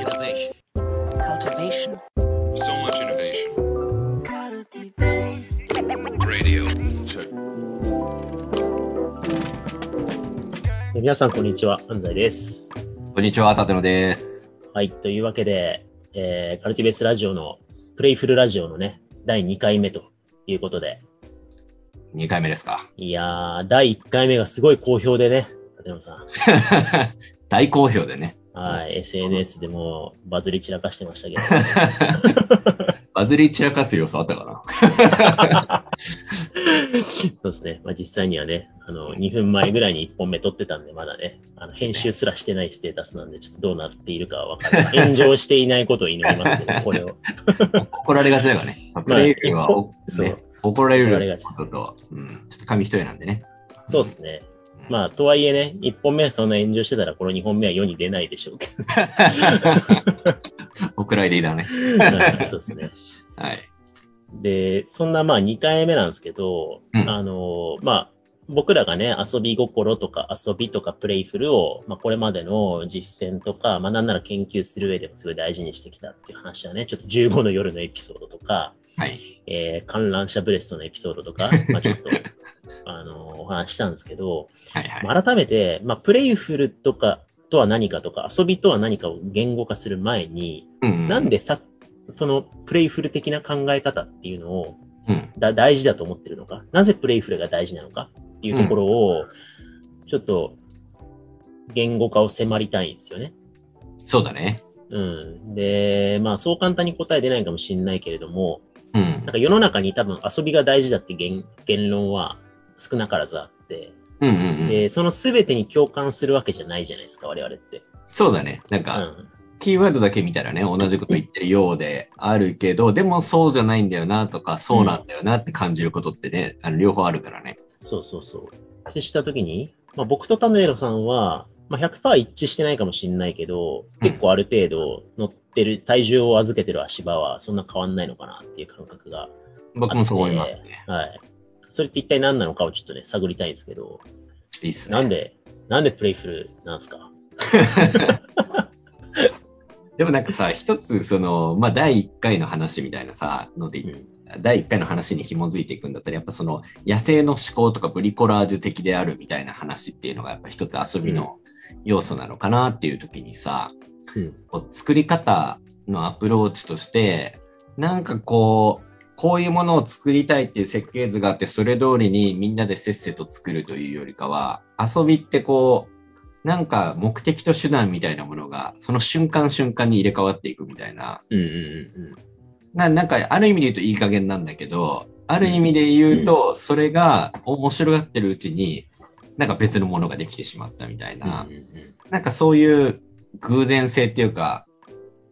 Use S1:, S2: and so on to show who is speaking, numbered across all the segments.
S1: Innovation.
S2: cultivation,
S3: So much innovation. Radio.
S4: 皆さん、こんにちは。安西です。
S5: こんにちは、立野です。
S4: はい。というわけで、えーカルティベースラジオの、プレイフルラジオのね、第2回目ということで、
S5: 2回目ですか。
S4: いやー、第1回目がすごい好評でね、立山さん。
S5: 大好評でね。
S4: はい。SNS でもバズり散らかしてましたけど。
S5: バズり散らかす要素あったか
S4: そうですね。まあ、実際にはね、あの、2分前ぐらいに1本目撮ってたんで、まだね、あの、編集すらしてないステータスなんで、ちょっとどうなっているかはわからない。炎上していないことを祈りますけど、これを。
S5: な 怒られがちだからね。プレイルは、お
S4: そう
S5: ね、怒られることと、うん、ちょっと紙一重なんでね。
S4: そうですね。まあ、とはいえね、1本目はそんな炎上してたら、この2本目は世に出ないでしょうけど。
S5: お蔵入りだね。
S4: はいそうですね。
S5: はい。
S4: で、そんなまあ2回目なんですけど、
S5: うん
S4: あの、まあ、僕らがね、遊び心とか遊びとかプレイフルを、まあこれまでの実践とか、まあなんなら研究する上でもすごい大事にしてきたっていう話はね、ちょっと15の夜のエピソードとか、
S5: はい。
S4: えー観覧車ブレストのエピソードとか、まあちょっと、あの、お話ししたんですけど、
S5: はいはい。
S4: まあ改めて、まあプレイフルとかとは何かとか、遊びとは何かを言語化する前に、
S5: うん
S4: なんでさ、そのプレイフル的な考え方っていうのを
S5: うん。
S4: だ大事だと思ってるのか、なぜプレイフルが大事なのか？っていうところを、ちょっと言語化を迫りたいんですよね。
S5: そうだね。
S4: うん。で、まあそう簡単に答え出ないかもしれないけれども、
S5: うん
S4: なん。か世の中に多分遊びが大事だって言言論は少なからずあって、
S5: うんうんうん。
S4: で、その全てに共感するわけじゃないじゃないですか、我々って。
S5: そうだね。なんか、
S4: うん。
S5: キーワードだけ見たらね、同じこと言ってるようであるけど、でもそうじゃないんだよなとか、そうなんだよなって感じることってね、あの両方あるからね。
S4: そうそうそう。ってしたときに、まあ、僕と種ロさんは、まあ、100%一致してないかもしれないけど、
S5: うん
S4: 結構ある程度乗ってる、体重を預けてる足場はそんな変わんないのかなっていう感覚が。
S5: 僕もそう思いますね。
S4: はい。それって一体何なのかをちょっとね、探りたいんですけど、
S5: いいっすね。
S4: なんで、なんでプレイフルなんですか？
S5: でもなんかさ、一つその、まあ、第1回の話みたいなさ、ので、
S4: うん
S5: 第1回の話に紐づいていくんだったら、やっぱその野生の思考とかブリコラージュ的であるみたいな話っていうのがやっぱ一つ遊びの要素なのかなっていう時にさ、
S4: うん。
S5: こう作り方のアプローチとして、なんかこう、こういうものを作りたいっていう設計図があって、それ通りにみんなでせっせと作るというよりかは、遊びってこう、なんか目的と手段みたいなものが、その瞬間瞬間に入れ替わっていくみたいな。
S4: うんうんうん
S5: ななんか、ある意味で言うといい加減なんだけど、ある意味で言うと、それが面白がってるうちに、なんか別のものができてしまったみたい
S4: うん。
S5: な。なんかそういう偶然性っていうか、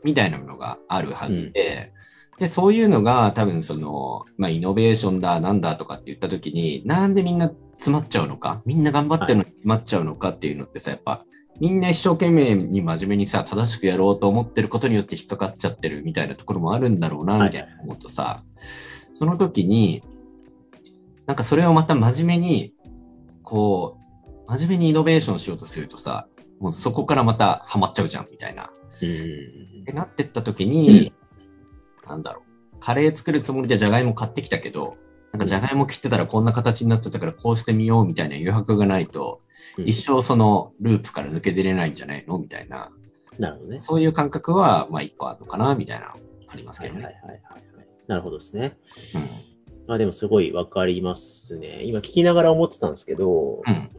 S5: みたいなものがあるはずで、で、そういうのが多分その、まあイノベーションだ、なんだとかって言った時に、なんでみんな詰まっちゃうのか、みんな頑張ってるのに詰まっちゃうのかっていうのってさ、やっぱ、みんな一生懸命に真面目にさ、正しくやろうと思ってることによって引っかかっちゃってるみたいなところもあるんだろうな、みたいな思うとさ、その時に、なんかそれをまた真面目に、こう、真面目にイノベーションしようとするとさ、もうそこからまたハマっちゃうじゃん、みたいな。ってなってった時に、なんだろう。カレー作るつもりでじゃがいも買ってきたけど、なんかじゃがいも切ってたらこんな形になっちゃったからこうしてみようみたいな余白がないと、
S4: うん
S5: 一生そのループから抜け出れないんじゃないの？みたいな。
S4: なるほどね。
S5: そういう感覚は、まあ一個あるのかなみたいな、あります
S4: はいはい
S5: けどね。
S4: はいはいはい。なるほどですね。
S5: うん
S4: まあでもすごいわかりますね。今聞きながら思ってたんですけど、
S5: うん。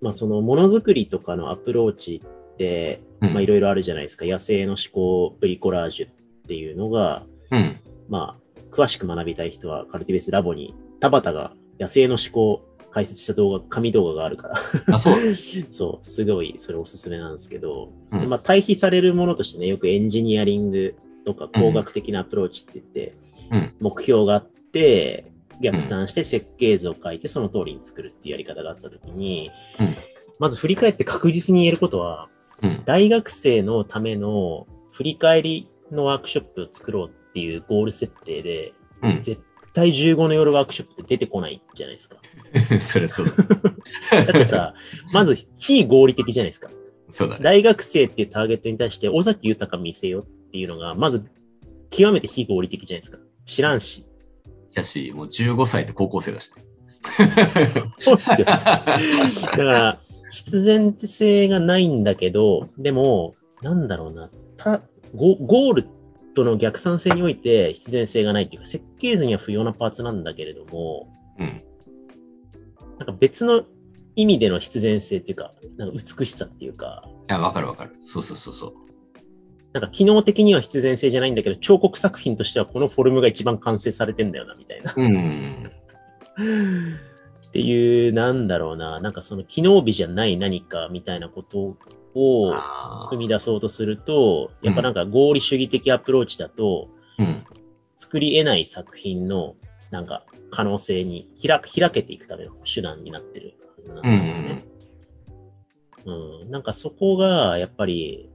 S4: まあそのものづくりとかのアプローチって、
S5: うん
S4: まあいろいろあるじゃないですか。野生の思考、ブリコラージュっていうのが、
S5: うん。
S4: まあ詳しく学びたい人はカルティベースラボに田畑が野生の思考を解説した動画、紙動画があるから。
S5: あ、そう。
S4: そう、すごいそれおすすめなんですけど、
S5: うん
S4: でまあ対比されるものとしてね、よくエンジニアリングとか工学的なアプローチって言って、
S5: うん
S4: 目標があって、逆算して設計図を書いてその通りに作るっていうやり方があったときに、
S5: うん
S4: まず振り返って確実に言えることは、
S5: うん。
S4: 大学生のための振り返りのワークショップを作ろうっていうゴール設定で、
S5: うん。
S4: 絶対15の夜ワークショップって出てこないじゃないですか。
S5: それそうだ。
S4: だってさ、まず非合理的じゃないですか。
S5: そうだね。
S4: 大学生っていうターゲットに対して尾崎豊見せよっていうのが、まず極めて非合理的じゃないですか。知らんし。
S5: だし、もう15歳で高校生だし。
S4: そうっすよ。だから、必然性がないんだけど、でも、なんだろうな、たゴゴールとの逆算性において必然性がないっていうか、設計図には不要なパーツなんだけれども、
S5: うん。
S4: なんか別の意味での必然性っていうか、なんか美しさっていうか、
S5: いや、わかるわかる。そうそうそうそう。
S4: なんか機能的には必然性じゃないんだけど、彫刻作品としてはこのフォルムが一番完成されてんだよな、みたいな。
S5: うん。
S4: っていう、なんだろうな、なんかその機能美じゃない何かみたいなことを
S5: あ
S4: 踏み出そうとすると、やっぱなんか合理主義的アプローチだと、
S5: ーうん。
S4: 作り得ない作品のなんか可能性に開開けていくための手段になってるなんですよね。うん、なんかそこがやっぱり、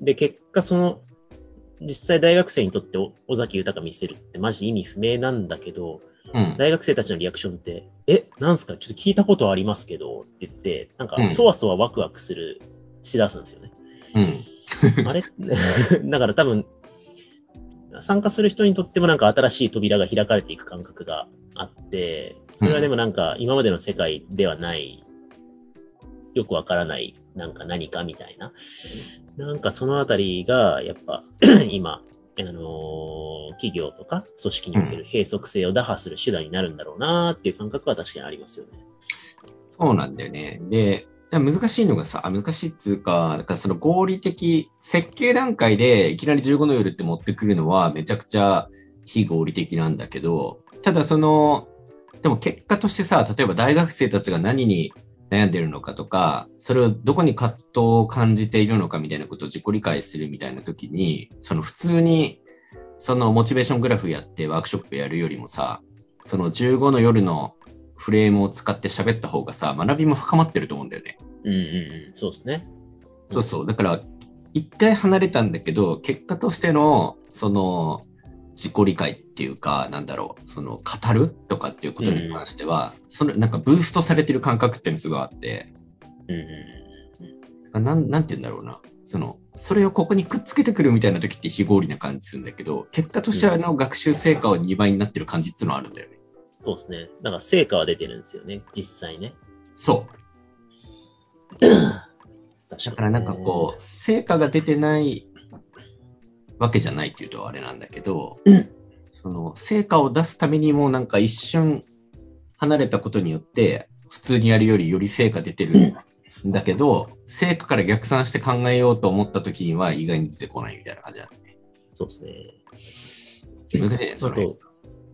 S4: で、結果その、実際大学生にとってお尾崎豊見せるってマジ意味不明なんだけど、
S5: うん。
S4: 大学生たちのリアクションって、え、なんすか？ちょっと聞いたことありますけどって言って、なんか
S5: うん
S4: そわそわワクワクする、しだすんですよね。
S5: うん。
S4: あれ だから多分、参加する人にとってもなんか新しい扉が開かれていく感覚があって、それはでもなんか今までの世界ではない、よくわからないなんか何かみたいな。なんかそのあたりがやっぱ 今、あのー企業とか組織における閉塞性を打破する手段になるんだろうなっていう感覚は確かにありますよね。
S5: そうなんだよね。で、難しいのがさ、難しいっつうか、なんかその合理的、設計段階でいきなり15の夜って持ってくるのはめちゃくちゃ非合理的なんだけど、ただその、でも結果としてさ、例えば大学生たちが何に悩んでるのかとか、それをどこに葛藤を感じているのかみたいなことを自己理解するみたいな時に、その普通にそのモチベーショングラフやってワークショップやるよりもさ、その15の夜のフレームを使って喋った方がさ、学びも深まってると思うんだよね。
S4: うんうんうん、そうですね。
S5: そうそう。だから、一回離れたんだけど、結果としての、その、自己理解っていうか、なんだろう、その、語るとかっていうことに関しては、その、なんかブーストされてる感覚っていうのがすごいあって、
S4: うんうん
S5: なん、なんて言うんだろうな。その、それをここにくっつけてくるみたいな時って非合理な感じするんだけど、結果としてあの学習成果は2倍になってる感じっていうのはあるんだよね。
S4: そうですね。だから成果は出てるんですよね、実際ね。
S5: そう。
S4: 確
S5: だからなんかこう、成果が出てないわけじゃないっていうとあれなんだけど、その成果を出すためにもなんか一瞬離れたことによって、普通にやるよりより成果出てるんだけど、成果から逆算して考えようと思った時には意外に出てこないみたいな感じだね。
S4: そうですね。
S5: 難しいね、
S4: あ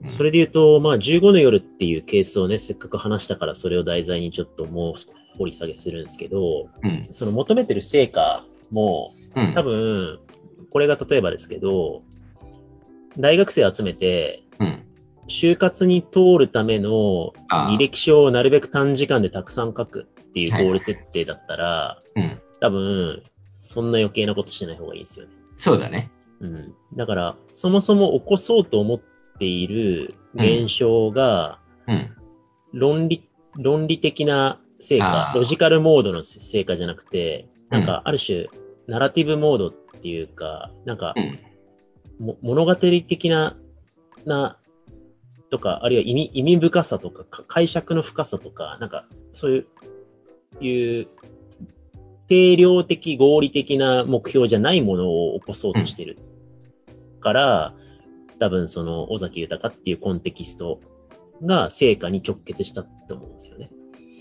S5: それ。
S4: で言うと、まあ、15の夜っていうケースをね、せっかく話したから、それを題材にちょっともう掘り下げするんですけど、
S5: うん。
S4: その求めてる成果も、
S5: うん。
S4: 多分、これが例えばですけど、大学生集めて、
S5: うん。
S4: 就活に通るための履歴書をなるべく短時間でたくさん書くっていうゴール設定だったら、
S5: うん。
S4: 多分、そんな余計なことしない方がいいですよね。
S5: そうだね。
S4: うん。だから、そもそも起こそうと思っている現象が、
S5: うん。
S4: 論理、論理的な成果ロジカルモードの成果じゃなくて、なん
S5: う
S4: か、ある種、ナラティブモードっていうか、なんか物語的な、な、とか、あるいは意味、意味深さとか、か解釈の深さとか、なんか、そういう、いう、定量的、合理的な目標じゃないものを起こそうとしてるから、多分その、尾崎豊っていうコンテキストが成果に直結したと思うんですよね。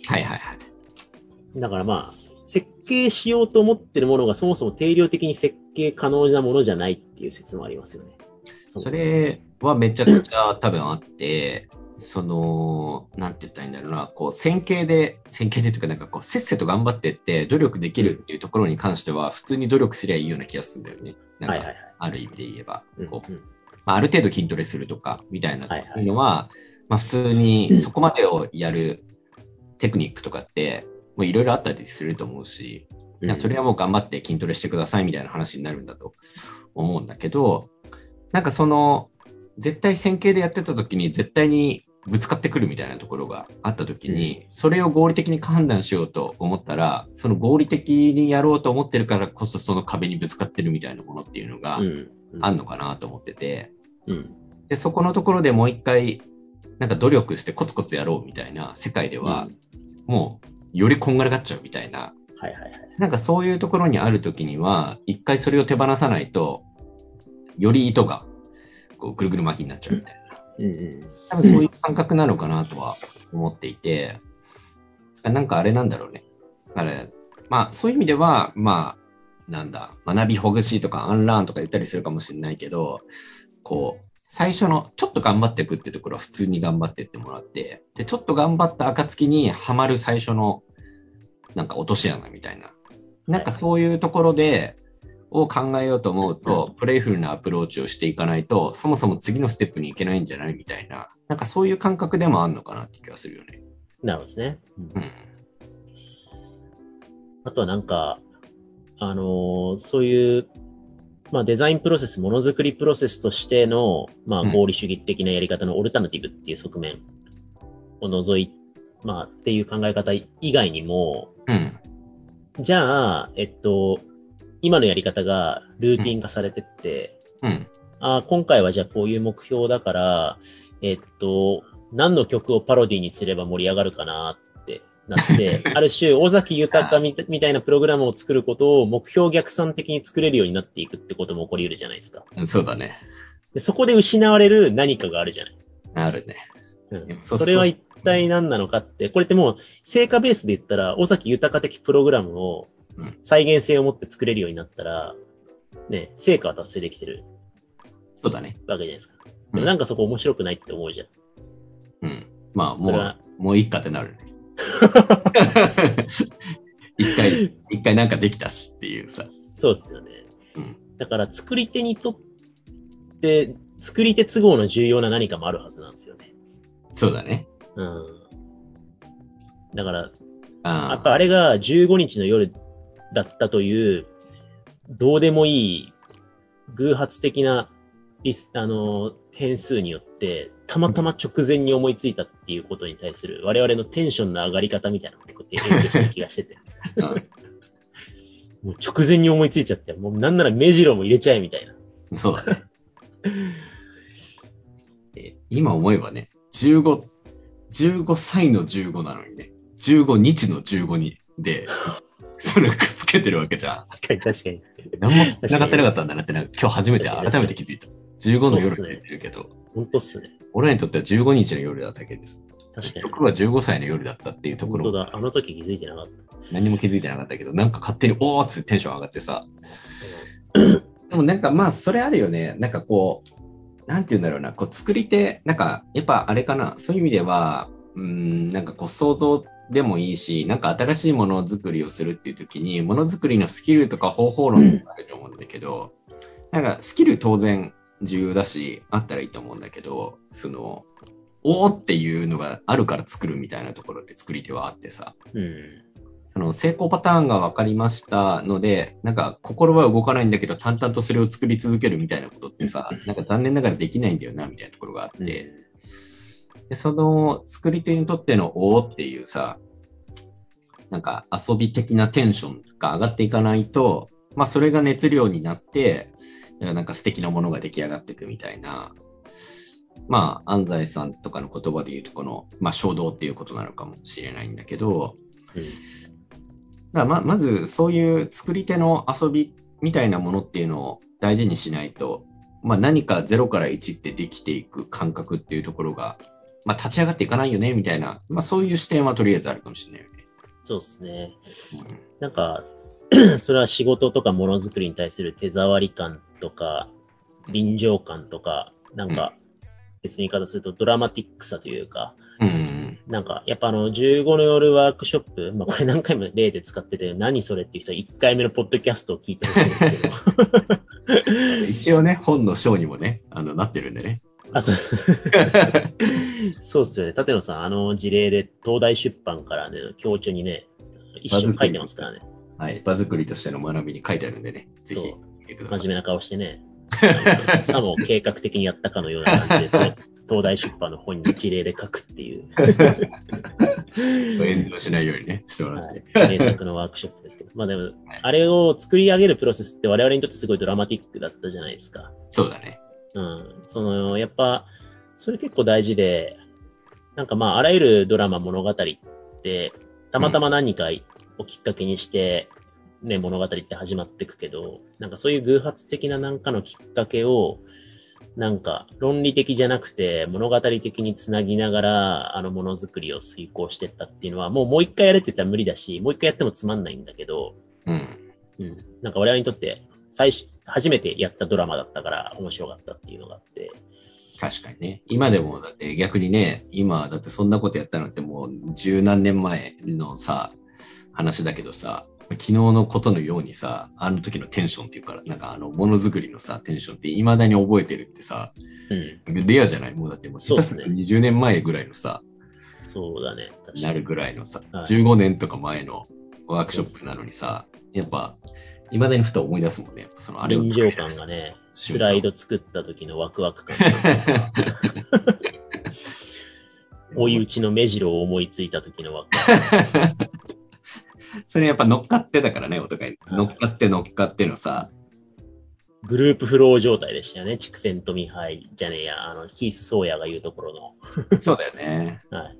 S5: はいはいはい。
S4: だからまあ、設計しようと思ってるものがそもそも定量的に設計可能なものじゃないっていう説もありますよね。
S5: それはめちゃくちゃ多分あって、その、なんて言ったらいいんだろうな、こう、線形で、線形でというか、なんかこう、せっせと頑張ってって、努力できるっていうところに関しては、普通に努力すりゃいいような気がするんだよね。なんか、
S4: はいはいはい。
S5: ある意味で言えば、
S4: うん
S5: こう
S4: うん
S5: まあ、ある程度筋トレするとか、みたいな
S4: はいはい。
S5: のは、まあ、普通にそこまでをやるテクニックとかって、もういろいろあったりすると思うし、いやそれはもう頑張って筋トレしてくださいみたいな話になるんだと思うんだけど、なんかその、絶対線形でやってた時に絶対にぶつかってくるみたいなところがあった時に、それを合理的に判断しようと思ったら、その合理的にやろうと思ってるからこそその壁にぶつかってるみたいなものっていうのが
S4: うん。
S5: あんのかなと思ってて、
S4: うん。
S5: で、そこのところでもう一回、なんか努力してコツコツやろうみたいな世界では、もうよりこんがらがっちゃうみたいな、
S4: はいはいはい。
S5: なんかそういうところにある時には、一回それを手放さないと、より糸がこうぐるぐる巻きになっちゃうみたいな。
S4: うんうん。
S5: 多分そういう感覚なのかなとは思っていて、なんかあれなんだろうね。あれ、まあそういう意味では、まあ、なんだ、学びほぐしとかアンラーンとか言ったりするかもしれないけど、こう、最初のちょっと頑張っていくってところは普通に頑張っていってもらって、で、ちょっと頑張った暁にはまる最初のなんか落とし穴みたいな。なんかそういうところで、を考えようと思うと、プレイフルなアプローチをしていかないと、そもそも次のステップに行けないんじゃないみたいな、なんかそういう感覚でもあんのかなって気がするよね。
S4: なるほどですね。うん
S5: うん。
S4: あとはなんか、あのーそういう、まあデザインプロセス、ものづくりプロセスとしての、まあ
S5: うん
S4: 合理主義的なやり方のオルタナティブっていう側面を除い、まあっていう考え方以外にも、
S5: うん。
S4: じゃあ、えっと、今のやり方がルーティン化されてって、
S5: うん。
S4: あー今回はじゃあこういう目標だから、えっと、何の曲をパロディにすれば盛り上がるかなってなって、ある種、尾崎豊みたみたいなプログラムを作ることを目標逆算的に作れるようになっていくってことも起こり得るじゃないですか。
S5: うんそうだね。
S4: でそこで失われる何かがあるじゃない。
S5: あるね。
S4: うん
S5: そ
S4: れは一体何なのかって、これってもう成果ベースで言ったら、尾崎豊的プログラムを
S5: うん
S4: 再現性を持って作れるようになったら、ね、成果は達成できてる
S5: そうだね。
S4: わけじゃないですか。で
S5: うん
S4: もなんかそこ面白くないって思うじゃん。
S5: うん。まあ、もう、もういいかってなるね。一回、一回なんかできたしっていうさ。
S4: そうですよね。
S5: うん
S4: だから作り手にとって、作り手都合の重要な何かもあるはずなんですよね。
S5: そうだね。
S4: うん。だから、や
S5: あ
S4: っぱあれが15日の夜だったという、どうでもいい偶発的なリスあの変数によって、たまたま直前に思いついたっていうことに対する我々のテンションの上がり方みたいなのが結構影響してる気がしてて。
S5: うん
S4: もう直前に思いついちゃって、もうなんなら目白も入れちゃえみたいな。
S5: そうだね。え今思えばね、15、15歳の15なのにね、15日の15にで、それをくっつけてるわけじゃん。
S4: 確かに確かに。
S5: 何も繋がってなかったんだなってな今日初めて改めて気づいた。15の夜って言ってるけど、
S4: 本当っすね。
S5: 俺らにとっては15日の夜だっただけです。
S4: 確かに。
S5: 僕は15歳の夜だったっていうところ
S4: 本当だ。あの時気づいてなかった。
S5: 何も気づいてなかったけど、なんか勝手におーっつってテンション上がってさ。でもなんかまあそれあるよね。なんかこう、なんて言うんだろうな、こう作り手、なんかやっぱあれかな、そういう意味では、うーん、なんかこう想像でもいいし、なんか新しいものづくりをするっていう時に、ものづくりのスキルとか方法論があると思うんだけど、なんかスキル当然重要だし、あったらいいと思うんだけど、その、おーっていうのがあるから作るみたいなところって作り手はあってさ、
S4: うん。
S5: その成功パターンが分かりましたので、なんか心は動かないんだけど、淡々とそれを作り続けるみたいなことってさ、なんか残念ながらできないんだよな、みたいなところがあって、でその作り手にとってのおーっていうさ、なんか遊び的なテンションが上がっていかないと、まあそれが熱量になって、なんか素敵なものが出来上がっていくみたいな、まあ安西さんとかの言葉で言うとこの、まあ衝動っていうことなのかもしれないんだけど、
S4: うん
S5: だままずそういう作り手の遊びみたいなものっていうのを大事にしないと、まあ、何か0から1ってできていく感覚っていうところが、まあ、立ち上がっていかないよねみたいな、まあ、そういう視点はとりあえずあるかもしれないよね。
S4: そうですね。
S5: うん
S4: なんか、それは仕事とかものづくりに対する手触り感とか、臨場感とか、なんか、別に言い方するとドラマティックさというか、
S5: うん。
S4: なんか、やっぱあの、15の夜ワークショップ、まあこれ何回も例で使ってて、何それっていう人は1回目のポッドキャストを聞いてほしいんですけど。
S5: 一応ね、本の章にもね、あのなってるんでね。
S4: あ、そう。そうっすよね。立野さん、あの事例で東大出版からね、教著にね、一緒に書いてますからね。
S5: はい。場作りとしての学びに書いてあるんでね、ぜひ。
S4: 真面目な顔してね。さも計画的にやったかのような感じで、東大出版の本に一例で書くっていう、
S5: 炎上しないようにね、してもら
S4: は
S5: って。
S4: い、名作のワークショップですけど、まあでも、あれを作り上げるプロセスって我々にとってすごいドラマティックだったじゃないですか。
S5: そうだね。
S4: うん。その、やっぱ、それ結構大事で、なんかまあ、あらゆるドラマ、物語って、たまたま何かをきっかけにして、ね、物語って始まっていくけど、なんかそういう偶発的ななんかのきっかけを、なんか論理的じゃなくて物語的につなぎながらあのものづくりを遂行してったっていうのはもうもう一回やれって言ったら無理だし、もう一回やってもつまんないんだけど、
S5: うん。
S4: うん。なんか我々にとって最初、初めてやったドラマだったから面白かったっていうのがあって、
S5: 確かにね。今でも、だって逆にね、今、だってそんなことやったのってもう十何年前のさ、話だけどさ、昨日のことのようにさ、あの時のテンションっていうから、なんかあの、ものづくりのさ、テンションって未だに覚えてるってさ、
S4: うん。
S5: レアじゃない？もうだってもう、
S4: すね
S5: 下手すると20年前ぐらいのさ、
S4: そうだね。
S5: なるぐらいのさ、
S4: はい
S5: 15年とか前のワークショップなのにさ、やっぱ、未だにふと思い出すもんね。そのあれを
S4: 臨場感がね、スライド作った時のワクワク感。追い打ちの目白を思いついた時のワクワク。
S5: それやっぱ乗っかってだからね、お互い。
S4: はい
S5: 乗っかって乗っかってのさ、
S4: グループフロー状態でしたよね。畜生とミハイじゃねえや、あの、キース・ソーヤが言うところ
S5: そうだよね。
S4: の、はい。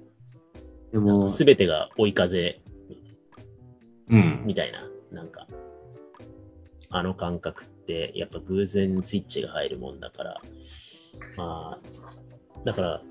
S5: でも、
S4: すべてが追い風
S5: うん。
S4: みたいな、なんか、あの感覚って、やっぱ偶然スイッチが入るもんだから、まあ、だから、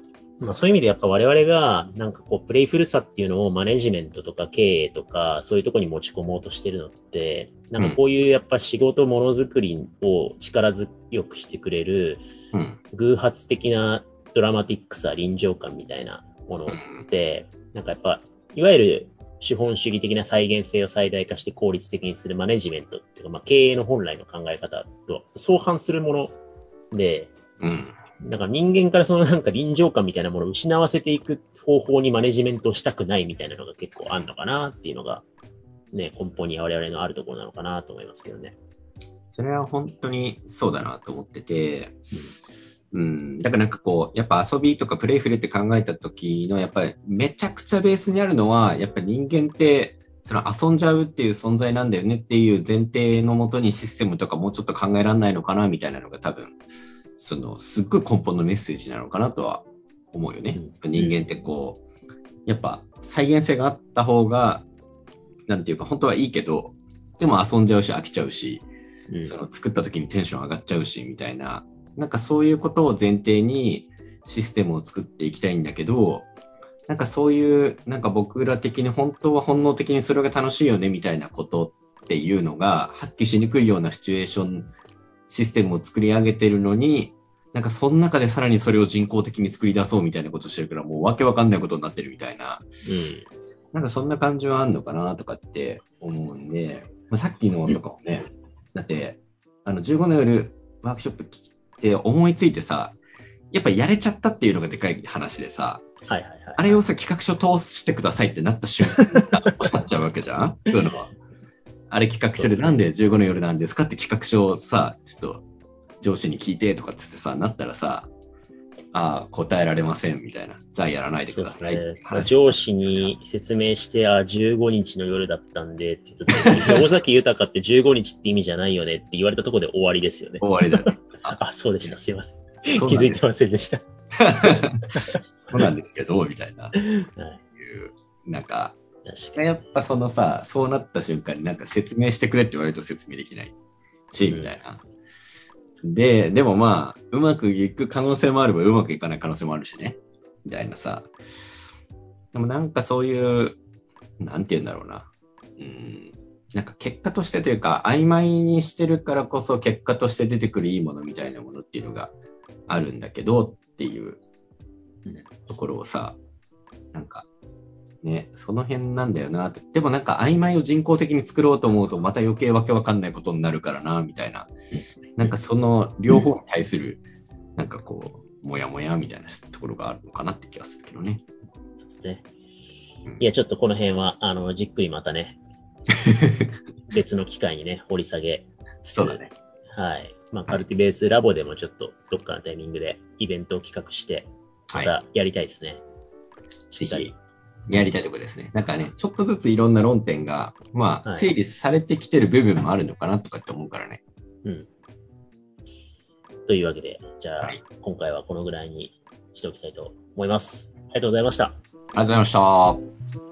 S4: まあそういう意味でやっぱ我々が、なんかこう、プレイフルさっていうのをマネジメントとか経営とか、そういうところに持ち込もうとしてるのって、なんかこういうやっぱ仕事ものづくりを力強くしてくれる、
S5: うん。
S4: 偶発的なドラマティックさ、臨場感みたいなものって、なんかやっぱ、いわゆる資本主義的な再現性を最大化して効率的にするマネジメントっていうか、まあ、経営の本来の考え方と相反するもので、
S5: うん。
S4: なんか人間からそのなんか臨場感みたいなものを失わせていく方法にマネジメントをしたくないみたいなのが結構あるのかなっていうのが、ね、根本に我々のあるところなのかなと思いますけどね。
S5: それは本当にそうだなと思ってて、うん。だからなんかこう、やっぱ遊びとかプレイフルって考えた時の、やっぱりめちゃくちゃベースにあるのは、やっぱり人間って、その遊んじゃうっていう存在なんだよねっていう前提のもとにシステムとかもうちょっと考えられないのかなみたいなのが多分、そのすっごい根本のメッセージなのかなとは思うよね。人間ってこう、やっぱ再現性があった方が、なんていうか本当はいいけど、でも遊んじゃうし飽きちゃうし、
S4: うん。
S5: その作った時にテンション上がっちゃうしみたいな、なんかそういうことを前提にシステムを作っていきたいんだけど、なんかそういう、なんか僕ら的に本当は本能的にそれが楽しいよねみたいなことっていうのが発揮しにくいようなシチュエーション、システムを作り上げてるのに、なんかその中でさらにそれを人工的に作り出そうみたいなことしてるからもうわけわかんないことになってるみたいな、なんかそんな感じはあんのかなとかって思うんで、まあ、さっきのとかもね、だって、あの15の夜ワークショップ聞いて思いついてさ、やっぱやれちゃったっていうのがでかい話でさ、
S4: うん。はいはいはい。
S5: あれをさ、企画書通してくださいってなった瞬間、おっしゃっちゃうわけじゃん？その、あれ企画書でなんで15の夜なんですかって企画書をさ、ちょっと上司に聞いてとかっつってさ、なったらさ、ああ、答えられませんみたいな。じゃあやらないでください
S4: ね。
S5: 話。
S4: 上司に説明して、あ、15日の夜だったんでって言った時に、尾崎豊って15日って意味じゃないよねって言われたところで終わりですよね。
S5: 終わりだよね。
S4: あ、そうでした。すいません。気づいてませんでした。
S5: そうなんですけど、みたいな。
S4: はい。
S5: いうなんか、
S4: 確か
S5: やっぱそのさ、そうなった瞬間になんか説明してくれって言われると説明できないし、
S4: うん
S5: みたいな。で、でもまあ、うまくいく可能性もあればうまくいかない可能性もあるしね。みたいなさ。でもなんかそういう、なんて言うんだろうな。うん。なんか結果としてというか、曖昧にしてるからこそ結果として出てくるいいものみたいなものっていうのがあるんだけどっていう
S4: うん
S5: ところをさ、なんかね、その辺なんだよなって。でもなんか曖昧を人工的に作ろうと思うとまた余計わけわかんないことになるからな、みたいな。なんかその両方に対する、なんかこう、もやもやみたいなところがあるのかなって気がするけどね。
S4: に。そうですね
S5: うん。
S4: いや、ちょっとこの辺は、あの、じっくりまたね、別の機会にね、掘り下げつつ、
S5: そうだね。
S4: はい。まあ、カルティベースラボでもちょっとどっかのタイミングでイベントを企画して、
S5: はい。
S4: またやりたいですね。し
S5: ぜ
S4: っかり
S5: ひ。やりたいところですね。なんかね、ちょっとずついろんな論点が、まあ、
S4: はい
S5: 整理されてきてる部分もあるのかなとかって思うからね。
S4: うん。というわけで、じゃあ、
S5: はい
S4: 今回はこのぐらいにしておきたいと思います。ありがとうございました。
S5: ありがとうございました。